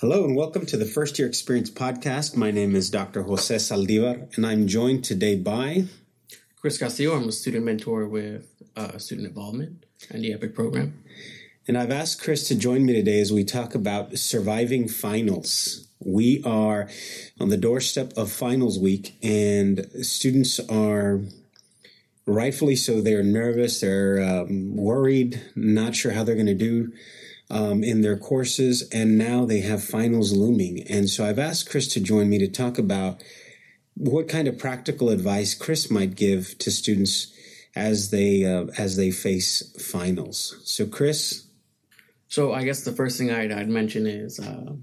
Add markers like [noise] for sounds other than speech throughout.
Hello and welcome to the First Year Experience podcast. My name is Dr. Jose Saldivar and I'm joined today by Chris Castillo. I'm a student mentor with uh, student involvement and the EPIC program. And I've asked Chris to join me today as we talk about surviving finals. We are on the doorstep of finals week and students are rightfully so. They're nervous, they're um, worried, not sure how they're going to do um, in their courses, and now they have finals looming. And so I've asked Chris to join me to talk about what kind of practical advice Chris might give to students as they uh, as they face finals. So, Chris. So I guess the first thing I'd, I'd mention is uh,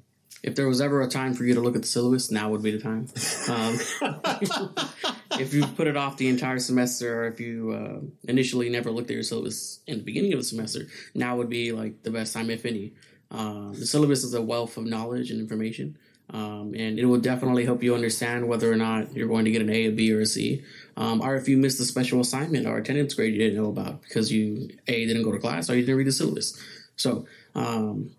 if there was ever a time for you to look at the syllabus, now would be the time. Um, [laughs] [laughs] if you put it off the entire semester, or if you uh, initially never looked at your syllabus in the beginning of the semester, now would be like the best time, if any. Uh, the syllabus is a wealth of knowledge and information, um, and it will definitely help you understand whether or not you're going to get an A, a B, or a C, um, or if you missed a special assignment or attendance grade you didn't know about because you a didn't go to class or you didn't read the syllabus. So um,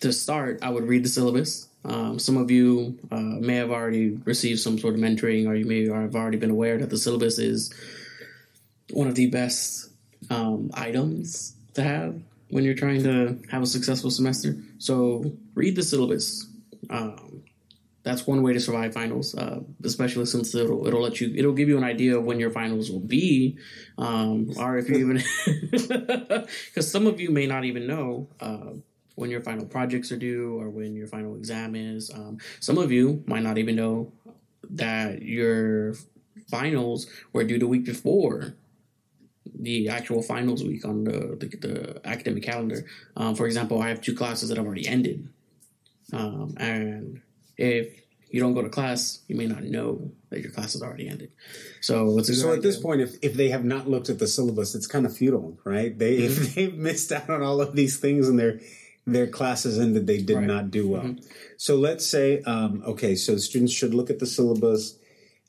to start, I would read the syllabus. Um, some of you uh, may have already received some sort of mentoring, or you may have already been aware that the syllabus is one of the best um, items to have when you're trying to have a successful semester. So read the syllabus. Um, that's one way to survive finals, uh, especially since it'll it'll let you it'll give you an idea of when your finals will be, um, or if you even [laughs] because some of you may not even know. Uh, when your final projects are due or when your final exam is. Um, some of you might not even know that your finals were due the week before the actual finals week on the, the, the academic calendar. Um, for example, I have two classes that have already ended. Um, and if you don't go to class, you may not know that your class has already ended. So so at this point, if, if they have not looked at the syllabus, it's kind of futile, right? They [laughs] mm-hmm. if they've missed out on all of these things and they're their classes ended they did right. not do well. Mm-hmm. So let's say, um, okay, so students should look at the syllabus,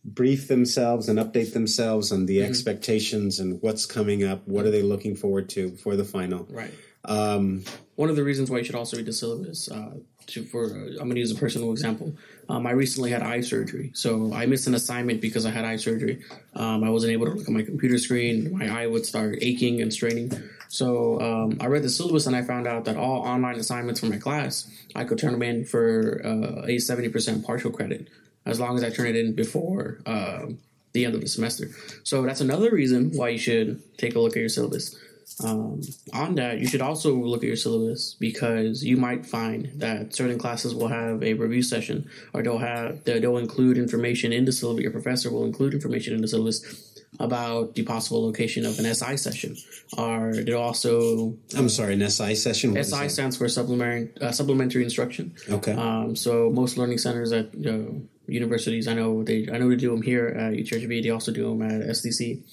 brief themselves, and update themselves on the mm-hmm. expectations and what's coming up. What are they looking forward to for the final? Right. Um, One of the reasons why you should also read the syllabus. Uh, to, for uh, I'm going to use a personal example. Um, I recently had eye surgery, so I missed an assignment because I had eye surgery. Um, I wasn't able to look at my computer screen. My eye would start aching and straining. So um, I read the syllabus and I found out that all online assignments for my class, I could turn them in for uh, a 70% partial credit as long as I turn it in before uh, the end of the semester. So that's another reason why you should take a look at your syllabus. Um, on that, you should also look at your syllabus because you might find that certain classes will have a review session, or they'll have they'll include information in the syllabus. Your professor will include information in the syllabus about the possible location of an SI session. Are there also? I'm sorry, an SI session. What SI stands for supplementary uh, supplementary instruction. Okay. Um, so most learning centers at uh, universities, I know they I know they do them here at UTRGV. They also do them at STC.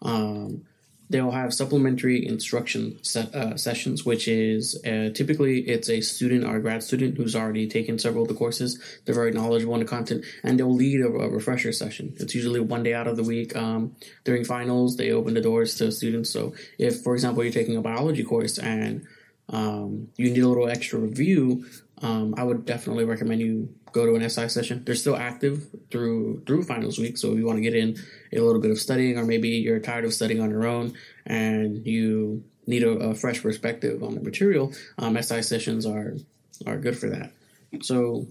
Um, they'll have supplementary instruction uh, sessions, which is uh, typically it's a student or a grad student who's already taken several of the courses. They're very knowledgeable in the content, and they'll lead a, a refresher session. It's usually one day out of the week. Um, during finals, they open the doors to students. So, if for example you're taking a biology course and um, you need a little extra review, um, I would definitely recommend you go to an SI session. They're still active through through finals week, so if you want to get in a little bit of studying, or maybe you're tired of studying on your own and you need a, a fresh perspective on the material, um, SI sessions are are good for that. So,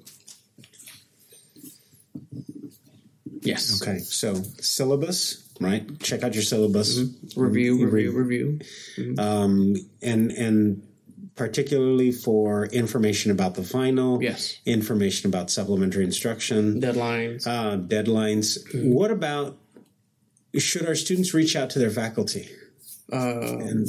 yes. Okay, so syllabus. Right, check out your syllabus. Mm-hmm. Review, review, review. Mm-hmm. Um, and and particularly for information about the final, yes, information about supplementary instruction, deadlines, uh, deadlines. Mm-hmm. What about should our students reach out to their faculty? Uh, and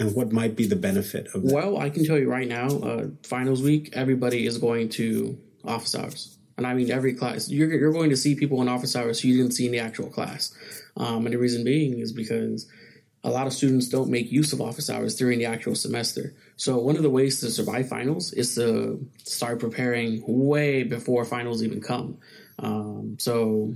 and what might be the benefit of that? Well, I can tell you right now, uh, finals week, everybody is going to office hours. And I mean, every class, you're, you're going to see people in office hours who you didn't see in the actual class. Um, and the reason being is because a lot of students don't make use of office hours during the actual semester. So one of the ways to survive finals is to start preparing way before finals even come. Um, so,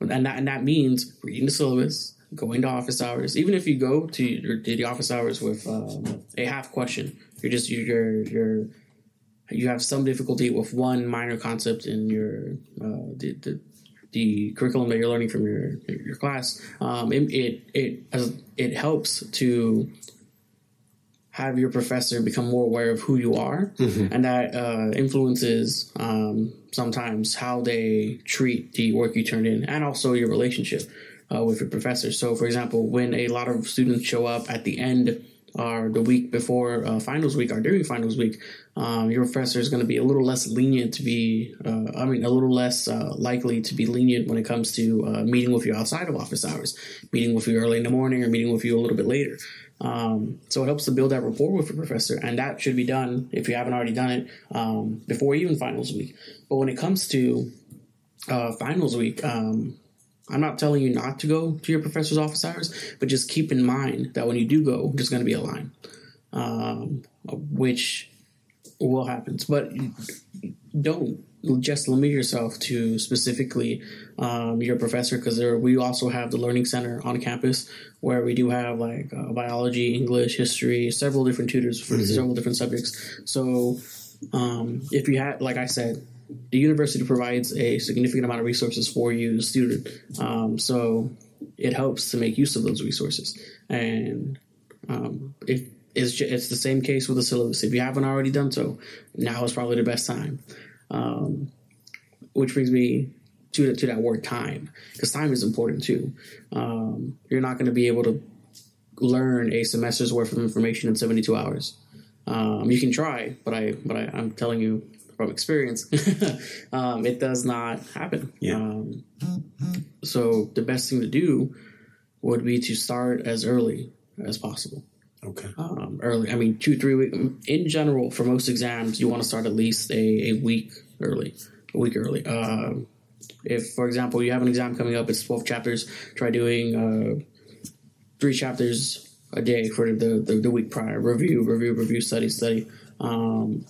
and that, and that means reading the syllabus, going to office hours. Even if you go to, to the office hours with um, a half question, you're just you're you're you have some difficulty with one minor concept in your uh, the, the the curriculum that you're learning from your your class, um, it it it, it helps to have your professor become more aware of who you are, mm-hmm. and that uh, influences um, sometimes how they treat the work you turn in, and also your relationship uh, with your professor. So, for example, when a lot of students show up at the end or the week before uh, finals week or during finals week, um, your professor is going to be a little less lenient to be, uh, I mean, a little less uh, likely to be lenient when it comes to uh, meeting with you outside of office hours, meeting with you early in the morning or meeting with you a little bit later. Um, so it helps to build that rapport with your professor, and that should be done if you haven't already done it um, before even finals week. But when it comes to uh, finals week, um, I'm not telling you not to go to your professor's office hours, but just keep in mind that when you do go, there's going to be a line, um, which will happen. But don't just limit yourself to specifically um, your professor because we also have the learning center on campus where we do have like uh, biology, English, history, several different tutors for mm-hmm. several different subjects. So um, if you had, like I said, the university provides a significant amount of resources for you, student. Um, so it helps to make use of those resources. And um, if it's, it's the same case with the syllabus. If you haven't already done so, now is probably the best time. Um, which brings me to to that word time, because time is important too. Um, you're not going to be able to learn a semester's worth of information in 72 hours. Um, you can try, but I but I, am telling you from experience, [laughs] um, it does not happen. Yeah. Um, so the best thing to do would be to start as early as possible. Okay. Um, early. I mean, two, three weeks. In general, for most exams, you want to start at least a, a week early. A week early. Uh, if, for example, you have an exam coming up, it's 12 chapters, try doing uh, three chapters a day for the, the, the, week prior. Review, review, review, study, study. Um,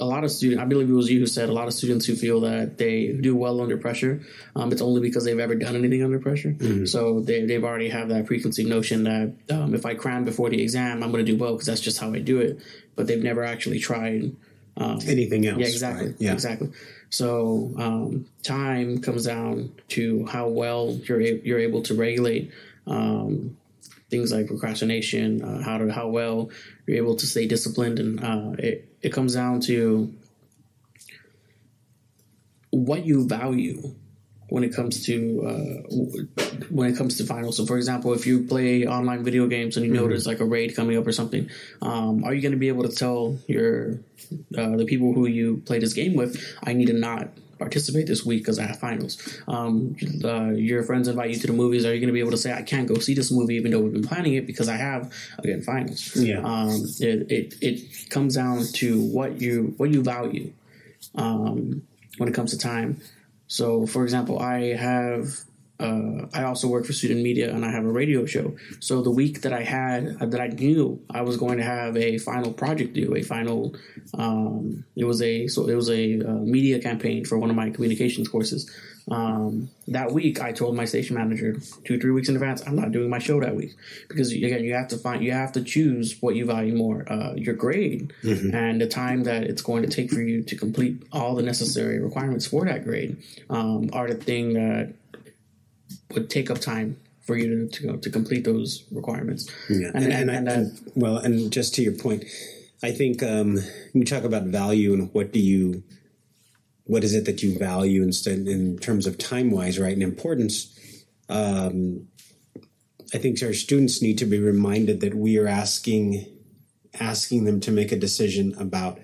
a lot of students, I believe it was you who said a lot of students who feel that they do well under pressure, um, it's only because they've ever done anything under pressure. Mm-hmm. So they, they've already have that preconceived notion that um, if I cram before the exam, I'm going to do well because that's just how I do it. But they've never actually tried um, anything else. Yeah, exactly. Right? Yeah. Exactly. So um, time comes down to how well you're you're able to regulate um, things like procrastination, uh, how to how well you're able to stay disciplined, and uh, it it comes down to what you value when it comes to uh, when it comes to finals. So, for example, if you play online video games and you mm-hmm. notice like a raid coming up or something, um, are you going to be able to tell your uh, the people who you play this game with, I need to not participate this week because I have finals. Um, uh, your friends invite you to the movies. Are you going to be able to say I can't go see this movie even though we've been planning it because I have again finals? Yeah. Um, it, it it comes down to what you what you value um, when it comes to time. So, for example, I have uh, I also work for student media and I have a radio show. So the week that I had uh, that I knew I was going to have a final project due, a final, um, it was a so it was a uh, media campaign for one of my communications courses. Um, that week, I told my station manager two three weeks in advance I'm not doing my show that week because again you have to find you have to choose what you value more, uh, your grade mm-hmm. and the time that it's going to take for you to complete all the necessary requirements for that grade um, are the thing that would take up time for you to to, to complete those requirements. Yeah, and, and, and, and, and well, and just to your point, I think um, you talk about value and what do you, what is it that you value instead in terms of time wise, right, and importance. Um, I think our students need to be reminded that we are asking asking them to make a decision about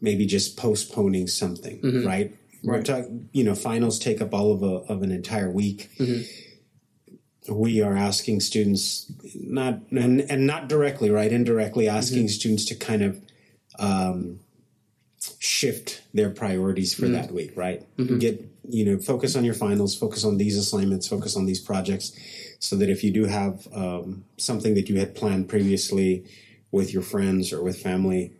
maybe just postponing something, mm-hmm. right? Right. We're talking, you know, finals take up all of a, of an entire week. Mm-hmm we are asking students not and, and not directly right indirectly asking mm-hmm. students to kind of um, shift their priorities for mm-hmm. that week right mm-hmm. get you know focus on your finals focus on these assignments focus on these projects so that if you do have um, something that you had planned previously with your friends or with family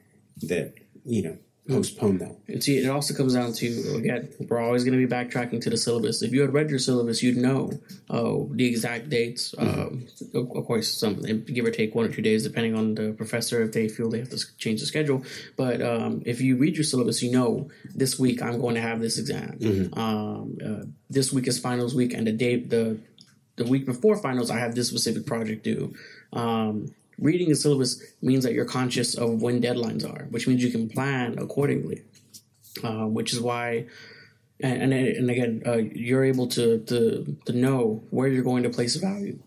that you know postpone that. And see, it also comes down to again, we're always going to be backtracking to the syllabus. If you had read your syllabus, you'd know oh the exact dates. Um, of, of course, some give or take one or two days, depending on the professor if they feel they have to change the schedule. But um, if you read your syllabus, you know this week I'm going to have this exam. Um, uh, this week is finals week, and the day the the week before finals, I have this specific project due. Um, reading the syllabus means that you're conscious of when deadlines are, which means you can plan accordingly. Uh, which is why, and and, and again, uh, you're able to, to to know where you're going to place value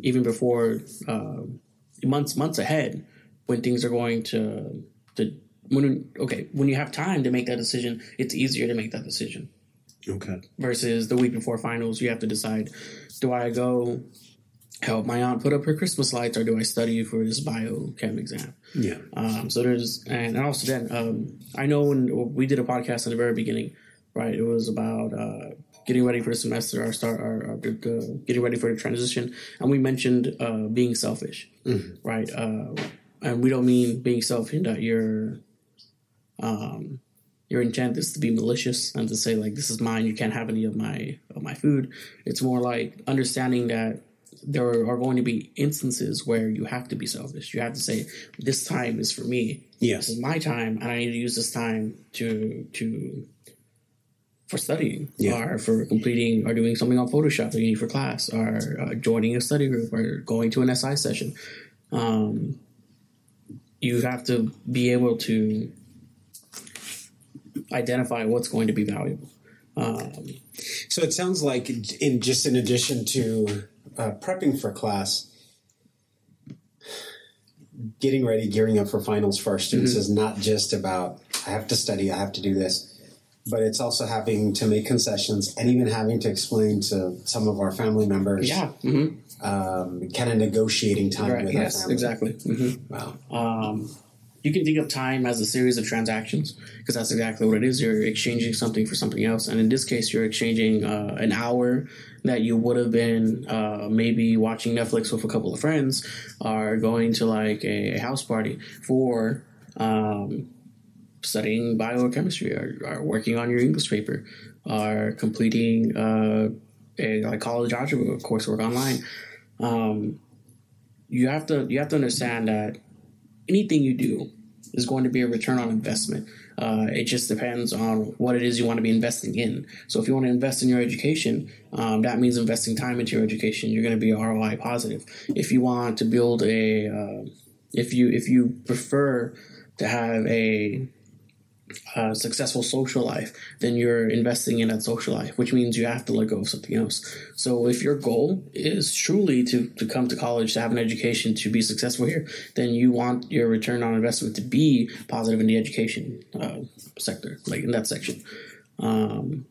even before uh, months months ahead when things are going to to when okay when you have time to make that decision, it's easier to make that decision Okay. versus the week before finals, you have to decide: do I go help my aunt put up her Christmas lights, or do I study for this biochem exam? Yeah. Um, so there's, and also then, um, I know when we did a podcast in the very beginning, right? It was about uh, getting ready for the semester, our start, our, our the, getting ready for the transition, and we mentioned uh, being selfish, right? Uh, and we don't mean being selfish in that you're, um, your intent is to be malicious and to say like this is mine, you can't have any of my of my food. It's more like understanding that there are going to be instances where you have to be selfish. You have to say, "This time is for me. Yes. This is my time, and I need to use this time to to for studying, Yeah. or for completing, or doing something on Photoshop that you need for class, or uh, joining a study group, or going to an SI session." Um, you have to be able to identify what's going to be valuable. Um, So it sounds like, in just in addition to uh, prepping for class, getting ready, gearing up for finals for our students Mm-hmm. is not just about I have to study, I have to do this, but it's also having to make concessions and even having to explain to some of our family members, yeah. hmm um, kind of negotiating time Right. with Yes. our family. Exactly. hmm Wow. Um, you can think of time as a series of transactions because that's exactly what it is. You're exchanging something for something else, and in this case, you're exchanging uh, an hour that you would have been uh, maybe watching Netflix with a couple of friends, or going to like a, house party for um, studying biochemistry, or, or working on your English paper, or completing uh, a like college algebra coursework online. Um, you have to you have to understand that anything you do is going to be a return on investment. Uh, it just depends on what it is you want to be investing in. So if you want to invest in your education, um, that means investing time into your education. You're going to be ROI positive. If you want to build a, uh, if you if you prefer to have a a successful social life, then you're investing in that social life, which means you have to let go of something else. So if your goal is truly to, to come to college, to have an education, to be successful here, then you want your return on investment to be positive in the education uh, sector, like in that section. Um,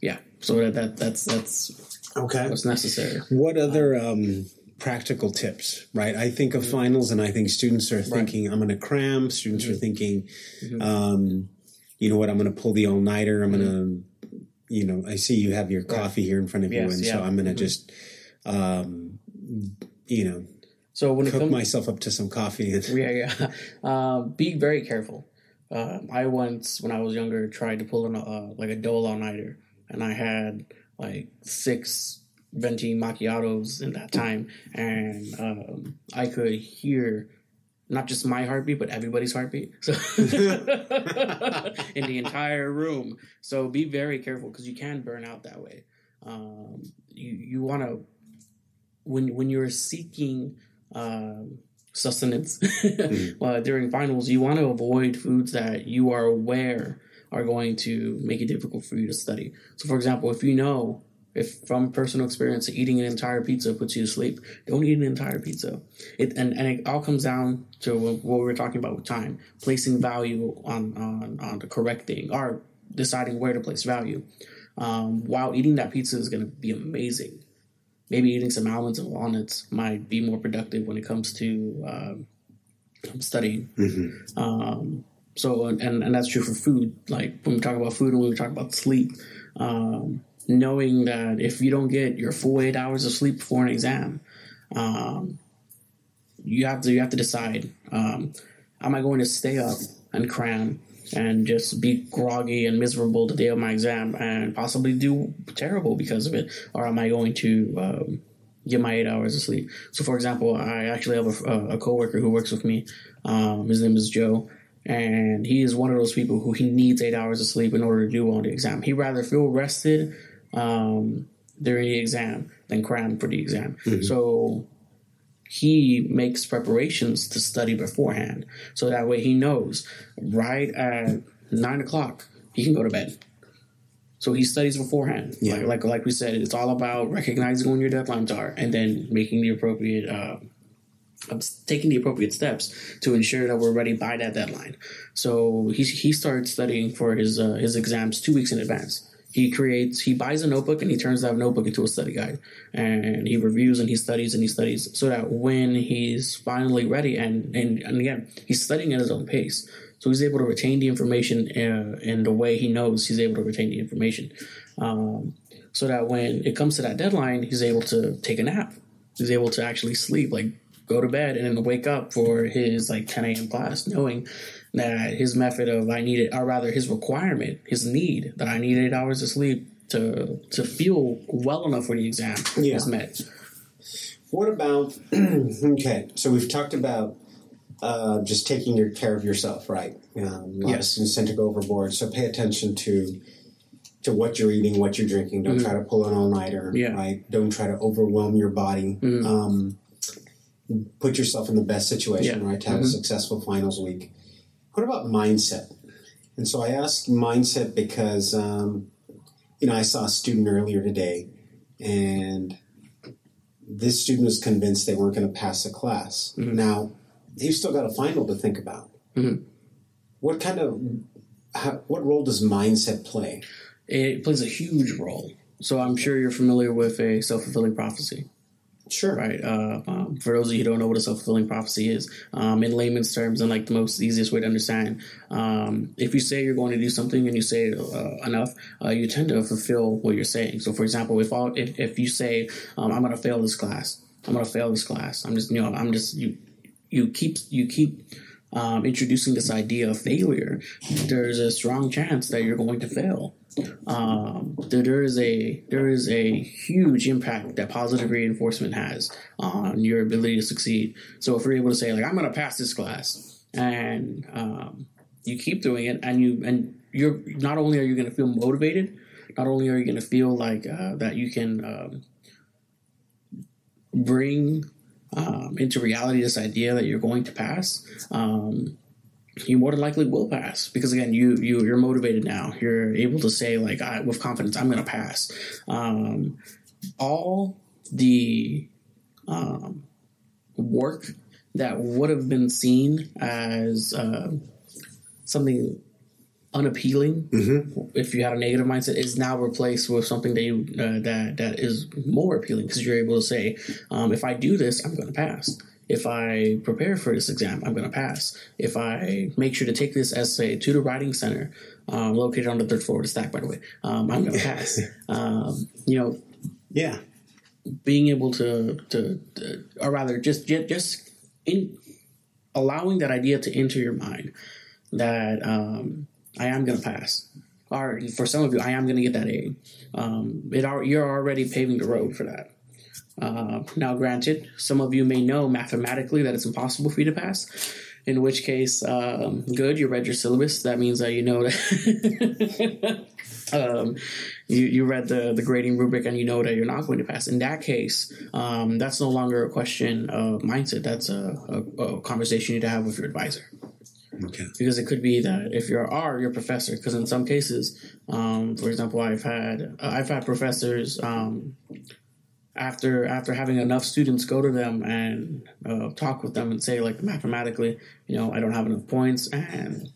yeah, so that, that that's that's Okay. what's necessary. What other um, practical tips, right? I think of finals and I think students are thinking, I'm going to cram. Students are thinking, um, you know what, I'm going to pull the all nighter. I'm going to, you know, I see you have your coffee here in front of you. And yeah. so I'm going to just, um, you know, So when it cook comes myself up to some coffee. And, Yeah, yeah. Um, [laughs] be very careful. Um, I once, when I was younger, tried to pull an uh, like a dole all nighter, and I had like six venti macchiatos in that time, and um, I could hear not just my heartbeat, but everybody's heartbeat. [laughs] So [laughs] in the entire room. So be very careful because you can burn out that way. Um, you you want to when when you're seeking um, sustenance [laughs] uh, during finals, you want to avoid foods that you are aware are going to make it difficult for you to study. So, for example, if you know, if from personal experience, eating an entire pizza puts you to sleep, don't eat an entire pizza. It and, and it all comes down to what we were talking about with time, placing value on on, on the correct thing, or deciding where to place value. Um, while eating that pizza is going to be amazing maybe eating some almonds and walnuts might be more productive when it comes to um, studying. Um, so, and, and that's true for food. Like when we talk about food and when we talk about sleep, um, knowing that if you don't get your full eight hours of sleep before an exam, um, you have to you have to decide: um, Am I going to stay up and cram and just be groggy and miserable the day of my exam and possibly do terrible because of it? Or am I going to um, get my eight hours of sleep? So, for example, I actually have a, a coworker who works with me. Um, his name is Joe. And he is one of those people who he needs eight hours of sleep in order to do well on the exam. He'd rather feel rested um, during the exam than cram for the exam. Mm-hmm. So he makes preparations to study beforehand. So that way he knows right at nine o'clock he can go to bed. So he studies beforehand. Yeah. Like, like, like we said, it's all about recognizing when your deadlines are and then making the appropriate uh, taking the appropriate steps to ensure that we're ready by that deadline. So he he started studying for his uh, his exams two weeks in advance he creates he buys a notebook and he turns that notebook into a study guide. And he reviews and he studies and he studies so that when he's finally ready and and, and again he's studying at his own pace. So he's able to retain the information uh, in the way he knows he's able to retain the information. Um, so that when it comes to that deadline he's able to take a nap. He's able to actually sleep like go to bed and then wake up for his like 10 a.m class knowing that his method of I needed, or rather his requirement, his need that I need eight hours of sleep to to feel well enough for the exam yeah. is met. What about [clears throat] okay? So we've talked about uh, just taking your care of yourself, right? Um, yes. Tend to go overboard. So pay attention to to what you're eating, what you're drinking. Don't mm-hmm. try to pull an all nighter, yeah. right? Don't try to overwhelm your body. Mm-hmm. Um, put yourself in the best situation, yeah. right, to have mm-hmm. a successful finals week. What about mindset? And so I ask mindset because, um, you know, I saw a student earlier today, and this student was convinced they weren't going to pass the class. Mm-hmm. Now, they've still got a final to think about. Mm-hmm. What kind of, how, what role does mindset play? It plays a huge role. So I'm sure you're familiar with a self fulfilling prophecy. Sure. Right. Uh, um, for those of you who don't know what a self fulfilling prophecy is, um, in layman's terms, and like the most easiest way to understand, um, if you say you're going to do something and you say it uh, enough, uh, you tend to fulfill what you're saying. So, for example, if all, if, if you say um, I'm going to fail this class, I'm going to fail this class. I'm just you know I'm just you you keep you keep um, introducing this idea of failure. There's a strong chance that you're going to fail um, there is a there is a huge impact that positive reinforcement has on your ability to succeed. So if we're able to say like I'm going to pass this class, and um, you keep doing it, and you and you're not only are you going to feel motivated, not only are you going to feel like uh, that you can um, bring um, into reality this idea that you're going to pass. You more than likely will pass. Because again you you you're motivated now. You're able to say like I, with confidence i'm going to pass. Um, all the um, work that would have been seen as uh, something unappealing mm-hmm. if you had a negative mindset is now replaced with something that you, uh, that that is more appealing. Because you're able to say um, if i do this i'm going to pass if I prepare for this exam, I'm going to pass. If I make sure to take this essay to the writing center, um, located on the third floor of the stack, by the way, um, I'm going to pass. [laughs] um, you know, yeah, being able to, to, to, or rather, just just in allowing that idea to enter your mind that um, I am going to pass. Or for some of you, I am going to get that A. Um, it you're already paving the road for that. Uh, now, granted, some of you may know mathematically that it's impossible for you to pass. In which case, um, good, you read your syllabus. That means that you know that [laughs] um, you, you read the, the grading rubric and you know that you're not going to pass. In that case, um, that's no longer a question of mindset. That's a, a, a conversation you need to have with your advisor. Okay. Because it could be that if you're R, your professor. Because in some cases, um, for example, I've had I've had professors um, after after having enough students go to them and uh, talk with them and say like mathematically, you know, I don't have enough points and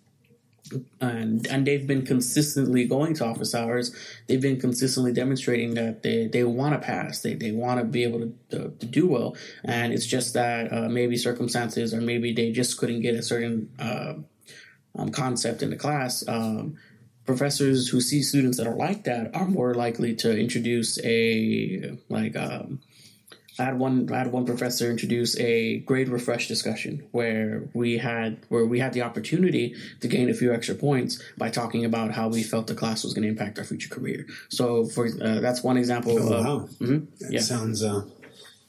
and and they've been consistently going to office hours. They've been consistently demonstrating that they, they want to pass. They they want to be able to, to, to do well. And it's just that uh, maybe circumstances or maybe they just couldn't get a certain uh, um, concept in the class. Um, professors who see students that are like that are more likely to introduce a like um, I had one I had one professor introduce a grade refresh discussion where we had where we had the opportunity to gain a few extra points by talking about how we felt the class was going to impact our future career. So for uh, that's one example. Oh, of, wow. Mhm. That Yeah. sounds uh,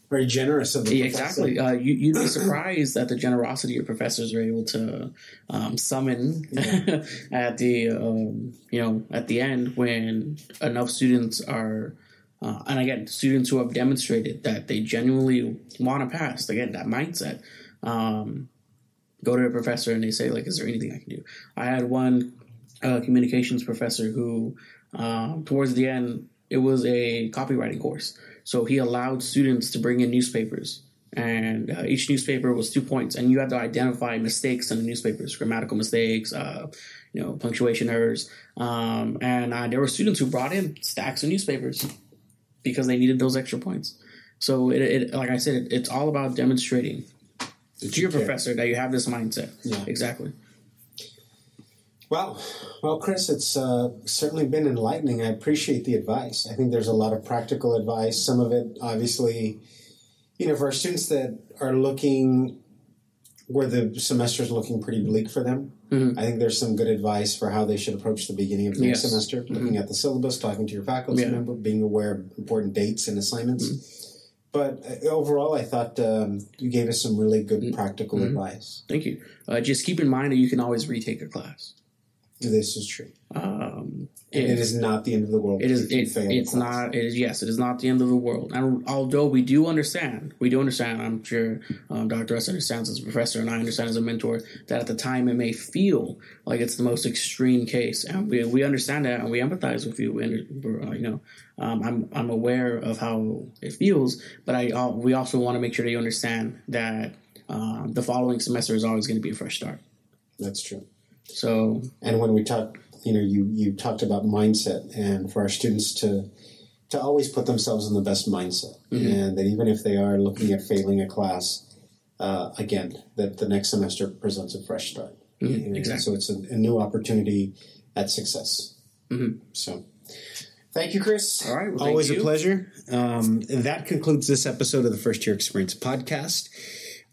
very generous of the Yeah, exactly. Uh, you, you'd be surprised at the generosity your professors are able to um, summon [laughs] at the um, you know at the end when enough students are. Uh, and again, students who have demonstrated that they genuinely want to pass, again, that mindset, um, go to a professor and they say, like, is there anything I can do? I had one uh, communications professor who, um, towards the end, it was a copywriting course. So he allowed students to bring in newspapers, and uh, each newspaper was two points, and you had to identify mistakes in the newspapers, grammatical mistakes, uh, you know, punctuation errors. Um, and uh, there were students who brought in stacks of newspapers because they needed those extra points. So it, it like I said, it, it's all about demonstrating to your professor that you have this mindset. Yeah. Exactly. Well, well, Chris, it's uh, certainly been enlightening. I appreciate the advice. I think there's a lot of practical advice. Some of it, obviously, you know, for our students that are looking where the semester is looking pretty bleak for them. Mhm. I think there's some good advice for how they should approach the beginning of the next Yes. semester, looking at the syllabus, talking to your faculty Yeah. member, being aware of important dates and assignments. But uh, overall, I thought um, you gave us some really good practical advice. Thank you. Uh, just keep in mind that you can always retake a class. This is true. Um, And it is not the end of the world. It is. It, it's not. It is. Yes, it is not the end of the world. And although we do understand, we do understand. I'm sure um, Dr. S understands as a professor, and I understand as a mentor that at the time it may feel like it's the most extreme case, and we, we understand that, and we empathize with you. And we're, uh, you know, um, I'm I'm aware of how it feels, but I uh, we also want to make sure that you understand that um, the following semester is always going to be a fresh start. That's true. So And when we talk, you know, you you talked about mindset, and for our students to to always put themselves in the best mindset, Mm-hmm. and that even if they are looking at failing a class, uh, again, that the next semester presents a fresh start. Mhm, And exactly. So it's a, a new opportunity at success. Mhm. So. Thank you, Chris. All right, well, Always a pleasure. Um, that concludes this episode of the First Year Experience podcast.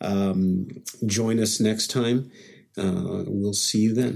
Um, join us next time. Uh, we'll see you then.